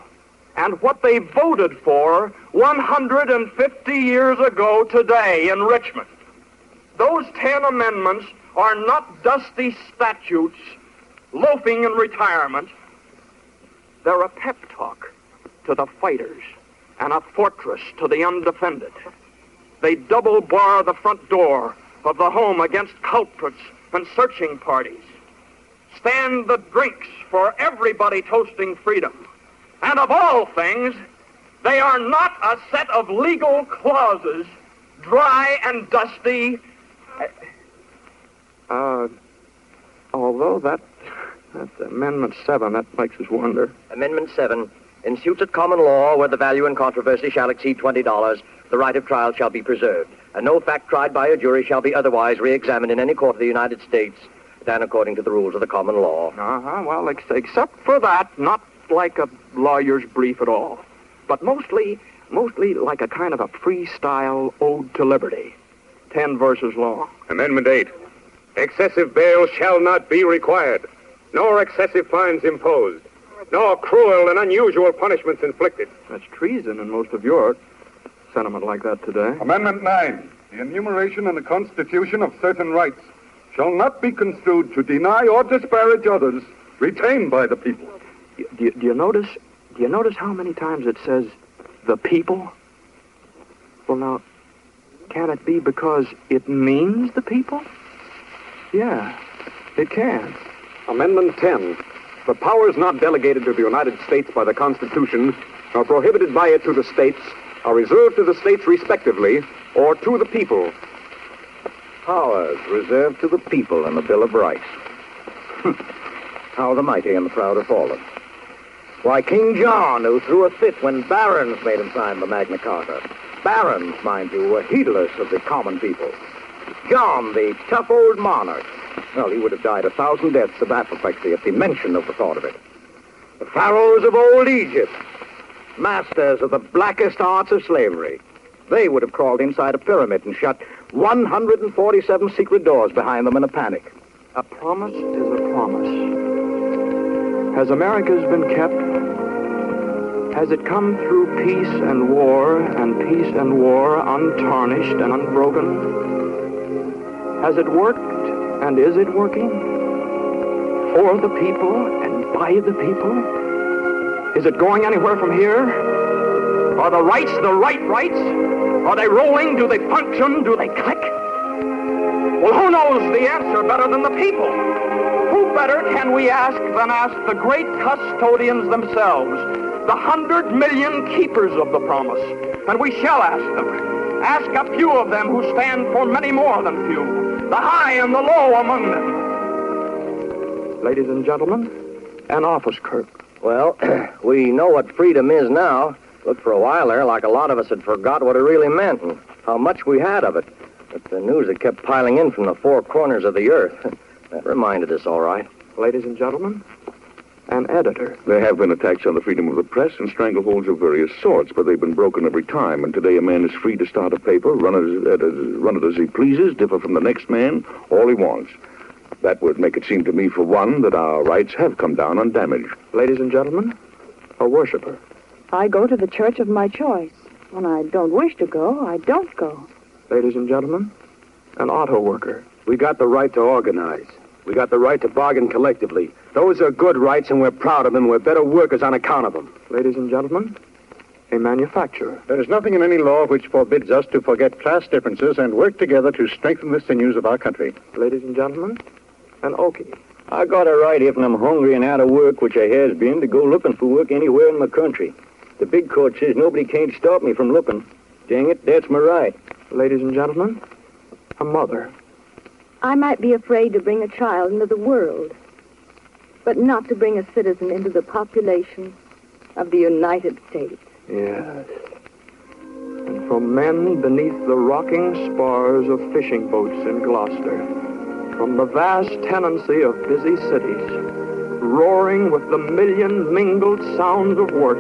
And what they voted for 150 years ago today in Richmond. Those ten amendments are not dusty statutes loafing in retirement. They're a pep talk to the fighters and a fortress to the undefended. They double bar the front door of the home against culprits and searching parties. Stand the drinks for everybody toasting freedom. And of all things, they are not a set of legal clauses, dry and dusty. Uh, although that, that's Amendment 7, that makes us wonder. Amendment 7. In suits at common law where the value in controversy shall exceed $20, the right of trial shall be preserved, and no fact tried by a jury shall be otherwise re-examined in any court of the United States than according to the rules of the common law. Uh-huh. Well, ex- except for that, not like a lawyer's brief at all, but mostly, mostly like a kind of a freestyle ode to liberty. Ten verses long. Amendment 8. Excessive bail shall not be required, nor excessive fines imposed, nor cruel and unusual punishments inflicted. That's treason in most of your sentiment like that today. Amendment 9. The enumeration in the Constitution of certain rights shall not be construed to deny or disparage others retained by the people. Do you, do you notice? Do you notice how many times it says the people? Well, now, can it be because it means the people? Yeah, it can. Amendment 10. The powers not delegated to the United States by the Constitution, nor prohibited by it to the states, are reserved to the states respectively, or to the people. Powers reserved to the people in the Bill of Rights. *laughs* How the mighty and the proud have fallen. Why, King John, who threw a fit when barons made him sign the Magna Carta. Barons, mind you, were heedless of the common people. John, the tough old monarch. Well, he would have died a thousand deaths of apoplexy at the mention of the thought of it. The pharaohs of old Egypt, masters of the blackest arts of slavery. They would have crawled inside a pyramid and shut 147 secret doors behind them in a panic. A promise is a promise. Has America's been kept? Has it come through peace and war, and peace and war untarnished and unbroken? Has it worked, and is it working? For the people and by the people? Is it going anywhere from here? Are the rights the right rights? Are they rolling? Do they function? Do they click? Well, who knows the answer better than the people? Better can we ask than ask the great custodians themselves, the hundred million keepers of the promise? And we shall ask them. Ask a few of them who stand for many more than few, the high and the low among them. Ladies and gentlemen, an office clerk. Well, *clears throat* we know what freedom is now. Looked for a while there like a lot of us had forgot what it really meant and how much we had of it. But the news that kept piling in from the four corners of the earth, *laughs* that reminded us all right. Ladies and gentlemen, an editor. There have been attacks on the freedom of the press and strangleholds of various sorts, but they've been broken every time. And today a man is free to start a paper, run it, as, run it as he pleases, differ from the next man, all he wants. That would make it seem to me, for one, that our rights have come down undamaged. Ladies and gentlemen, a worshiper. I go to the church of my choice. When I don't wish to go, I don't go. Ladies and gentlemen, an auto worker. We got the right to organize. We got the right to bargain collectively. Those are good rights, and we're proud of them. We're better workers on account of them. Ladies and gentlemen, a manufacturer. There is nothing in any law which forbids us to forget class differences and work together to strengthen the sinews of our country. Ladies and gentlemen, an Okie. I got a right if I'm hungry and out of work, which I has been, to go looking for work anywhere in my country. The big court says nobody can't stop me from looking. Dang it, that's my right. Ladies and gentlemen, a mother. I might be afraid to bring a child into the world, but not to bring a citizen into the population of the United States. Yes. And from men beneath the rocking spars of fishing boats in Gloucester, from the vast tenancy of busy cities, roaring with the million mingled sounds of work,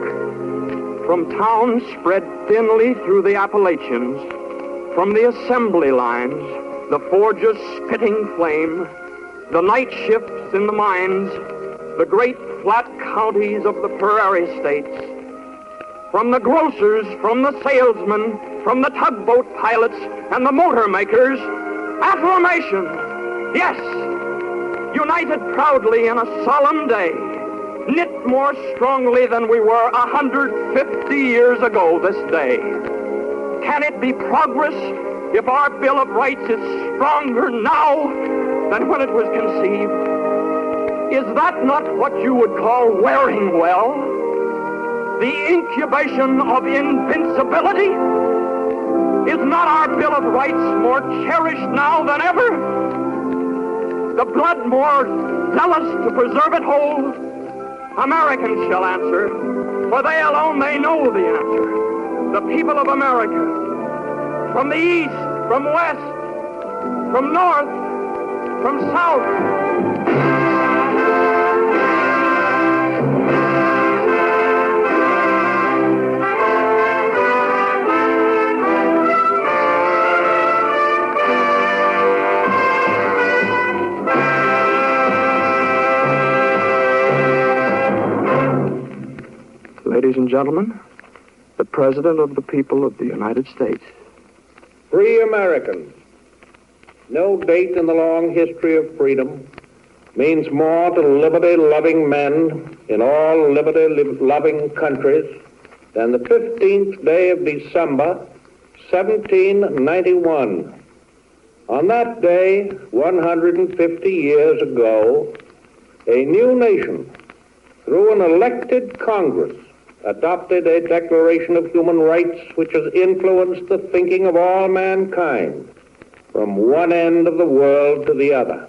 from towns spread thinly through the Appalachians, from the assembly lines, the forges spitting flame, the night shifts in the mines, the great flat counties of the prairie states, from the grocers, from the salesmen, from the tugboat pilots, and the motor makers, affirmation, yes, united proudly in a solemn day, knit more strongly than we were 150 years ago this day. Can it be progress if our Bill of Rights is stronger now than when it was conceived? Is that not what you would call wearing well? The incubation of invincibility? Is not our Bill of Rights more cherished now than ever? The blood more zealous to preserve it whole? Americans shall answer, for they alone may know the answer. The people of America, from the east, from west, from north, from south. Ladies and gentlemen, the President of the people of the United States. Free Americans. No date in the long history of freedom means more to liberty-loving men in all liberty-loving countries than the 15th day of December, 1791. On that day, 150 years ago, a new nation, through an elected Congress, adopted a Declaration of Human Rights which has influenced the thinking of all mankind from one end of the world to the other.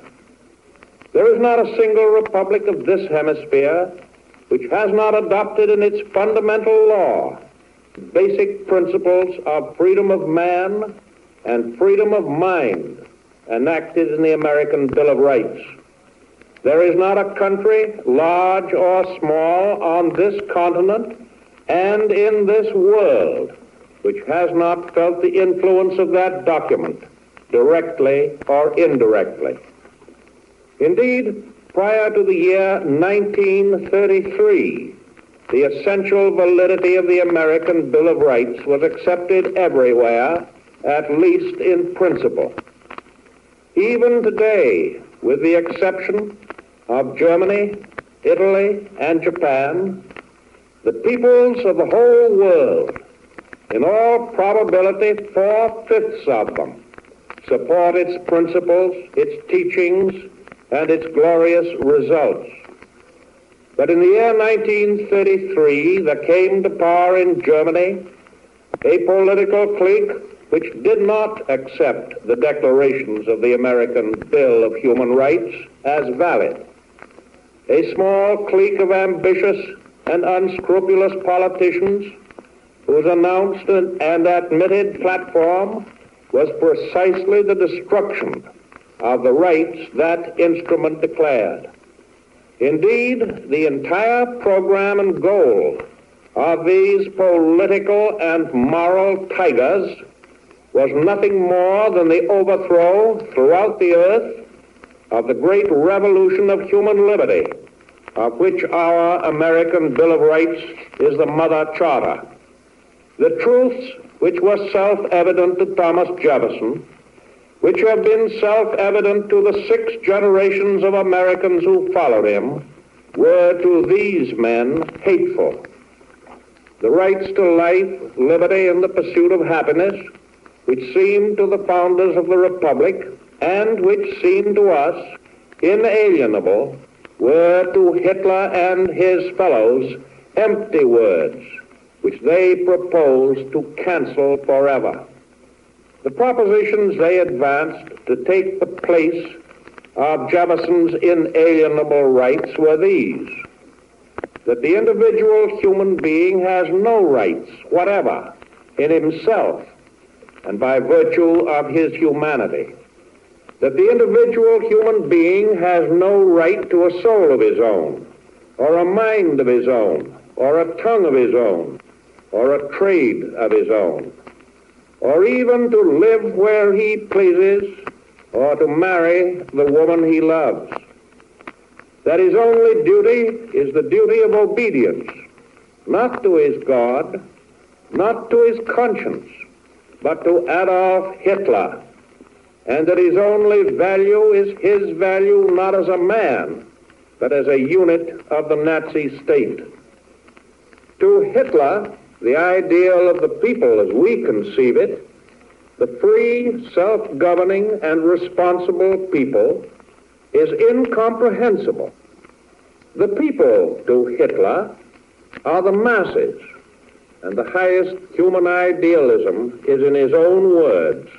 There is not a single republic of this hemisphere which has not adopted in its fundamental law basic principles of freedom of man and freedom of mind enacted in the American Bill of Rights. There is not a country, large or small, on this continent and in this world which has not felt the influence of that document, directly or indirectly. Indeed, prior to the year 1933, the essential validity of the American Bill of Rights was accepted everywhere, at least in principle. Even today, with the exception of Germany, Italy, and Japan, the peoples of the whole world, in all probability four-fifths of them, support its principles, its teachings, and its glorious results. But in the year 1933, there came to power in Germany a political clique which did not accept the declarations of the American Bill of Human Rights as valid. A small clique of ambitious and unscrupulous politicians whose announced and admitted platform was precisely the destruction of the rights that instrument declared. Indeed, the entire program and goal of these political and moral tigers was nothing more than the overthrow throughout the earth of the great revolution of human liberty, of which our American Bill of Rights is the mother charter. The truths which were self-evident to Thomas Jefferson which have been self-evident to the six generations of Americans who followed him, were to these men hateful. The rights to life, liberty, and the pursuit of happiness, which seemed to the founders of the Republic, and which seemed to us inalienable, were to Hitler and his fellows empty words, which they proposed to cancel forever. The propositions they advanced to take the place of Jefferson's inalienable rights were these that the individual human being has no rights whatever in himself and by virtue of his humanity. That the individual human being has no right to a soul of his own, or a mind of his own, or a tongue of his own, or a trade of his own or even to live where he pleases, or to marry the woman he loves. That his only duty is the duty of obedience, not to his God, not to his conscience, but to Adolf Hitler, and that his only value is his value not as a man, but as a unit of the Nazi state. To Hitler, the ideal of the people as we conceive it, the free, self-governing, and responsible people is incomprehensible. The people to Hitler are the masses, and the highest human idealism is in his own words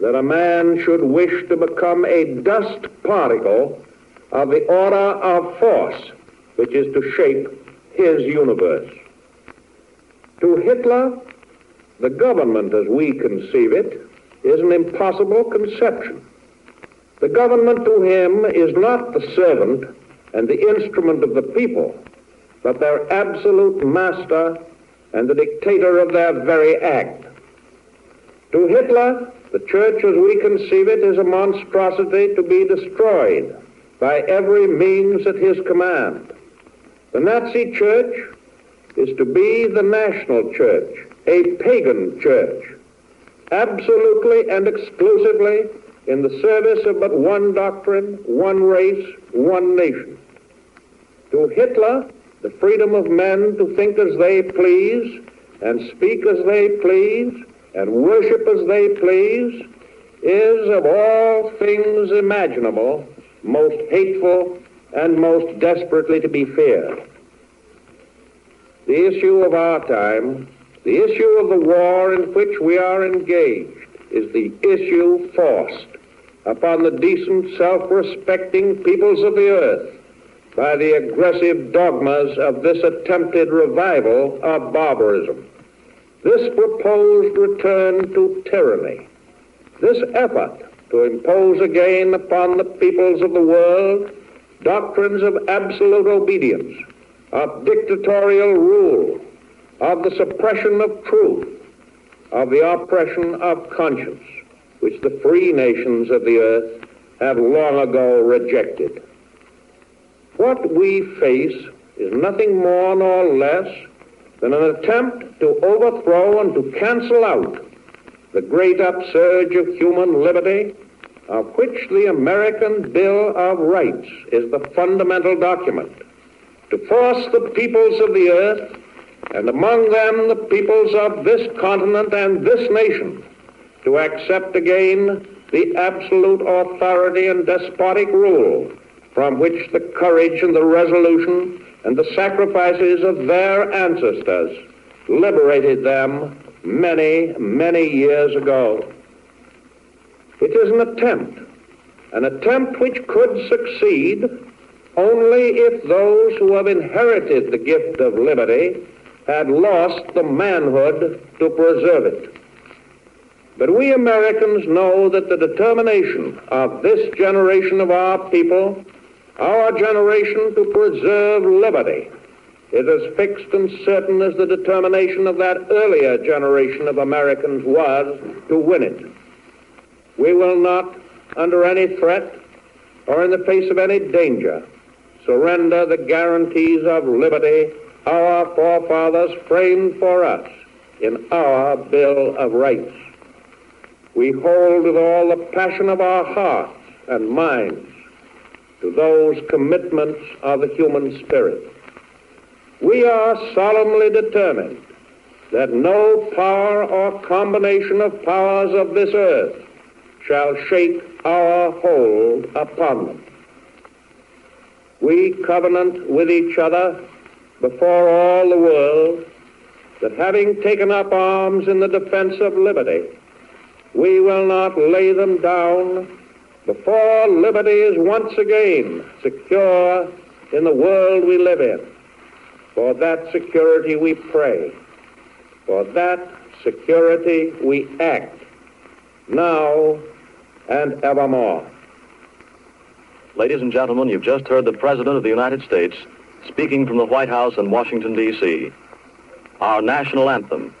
that a man should wish to become a dust particle of the order of force which is to shape his universe. To Hitler, the government as we conceive it is an impossible conception. The government to him is not the servant and the instrument of the people, but their absolute master and the dictator of their very act. To Hitler, the church as we conceive it is a monstrosity to be destroyed by every means at his command. The Nazi church is to be the national church, a pagan church, absolutely and exclusively in the service of but one doctrine, one race, one nation. To Hitler, the freedom of men to think as they please and speak as they please and worship as they please is of all things imaginable most hateful and most desperately to be feared. The issue of our time, the issue of the war in which we are engaged, is the issue forced upon the decent, self-respecting peoples of the earth by the aggressive dogmas of this attempted revival of barbarism. This proposed return to tyranny, this effort to impose again upon the peoples of the world doctrines of absolute obedience, of dictatorial rule, of the suppression of truth, of the oppression of conscience, which the free nations of the earth have long ago rejected. What we face is nothing more nor less than an attempt to overthrow and to cancel out the great upsurge of human liberty of which the American Bill of Rights is the fundamental document, to force the peoples of the earth, and among them the peoples of this continent and this nation, to accept again the absolute authority and despotic rule from which the courage and the resolution and the sacrifices of their ancestors liberated them many, many years ago. It is an attempt, an attempt which could succeed only if those who have inherited the gift of liberty had lost the manhood to preserve it. But we Americans know that the determination of this generation of our people, our generation to preserve liberty, is as fixed and certain as the determination of that earlier generation of Americans was to win it. We will not, under any threat or in the face of any danger, surrender the guarantees of liberty our forefathers framed for us in our Bill of Rights. We hold with all the passion of our hearts and minds to those commitments of the human spirit. We are solemnly determined that no power or combination of powers of this earth shall shake our hold upon them. We covenant with each other before all the world that having taken up arms in the defense of liberty, we will not lay them down before liberty is once again secure in the world we live in. For that security we pray. For that security we act. Now and evermore. Ladies and gentlemen, you've just heard the President of the United States speaking from the White House in Washington, D.C. Our national anthem.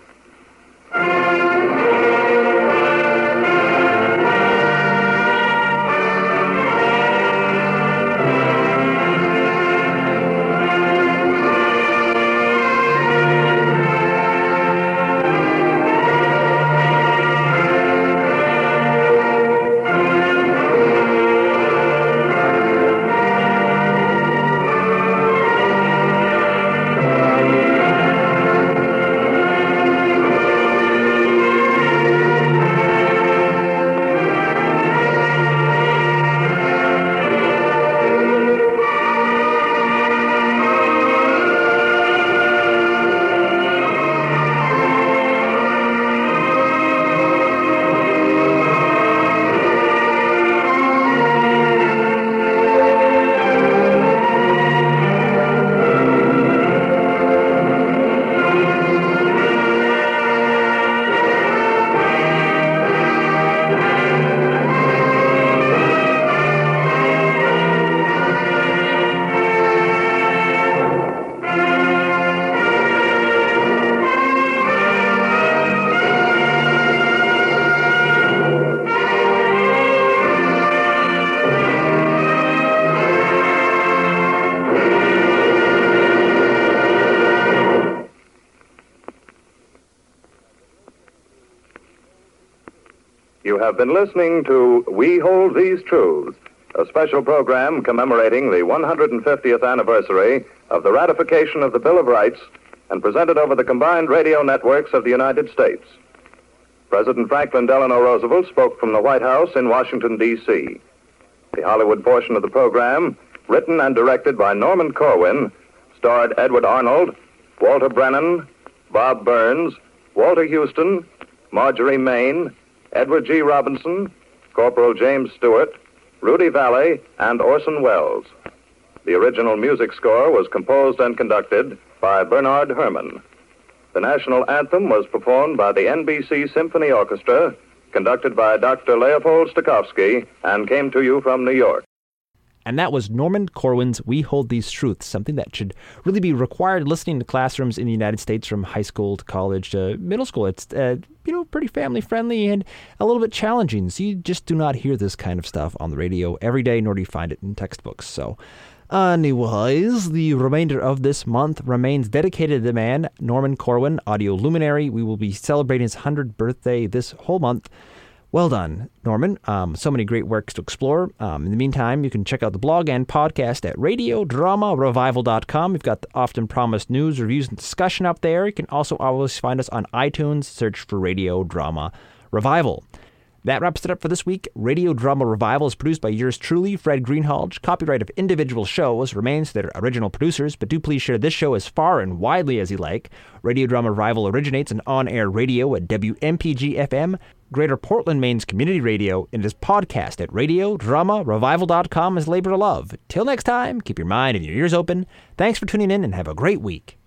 You have been listening to We Hold These Truths, a special program commemorating the 150th anniversary of the ratification of the Bill of Rights and presented over the combined radio networks of the United States. President Franklin Delano Roosevelt spoke from the White House in Washington, D.C. The Hollywood portion of the program, written and directed by Norman Corwin, starred Edward Arnold, Walter Brennan, Bob Burns, Walter Huston, Marjorie Main, Edward G. Robinson, Corporal James Stewart, Rudy Vallee, and Orson Welles. The original music score was composed and conducted by Bernard Herrmann. The national anthem was performed by the NBC Symphony Orchestra, conducted by Dr. Leopold Stokowski, and came to you from New York. And that was Norman Corwin's We Hold These Truths, something that should really be required listening to classrooms in the United States from high school to college to middle school. It's, uh, you know, pretty family friendly and a little bit challenging. So you just do not hear this kind of stuff on the radio every day, nor do you find it in textbooks. So, anyways, the remainder of this month remains dedicated to the man, Norman Corwin, audio luminary. We will be celebrating his 100th birthday this whole month. Well done, Norman. Um, so many great works to explore. Um, in the meantime, you can check out the blog and podcast at radiodramarevival.com. We've got the often promised news, reviews, and discussion up there. You can also always find us on iTunes. Search for Radio Drama Revival. That wraps it up for this week. Radio Drama Revival is produced by yours truly, Fred Greenhalgh. Copyright of individual shows remains to their original producers, but do please share this show as far and widely as you like. Radio Drama Revival originates in on-air radio at WMPG FM, Greater Portland, Maine's community radio, and is podcast at radiodramarevival.com as labor of love. Till next time, keep your mind and your ears open. Thanks for tuning in and have a great week.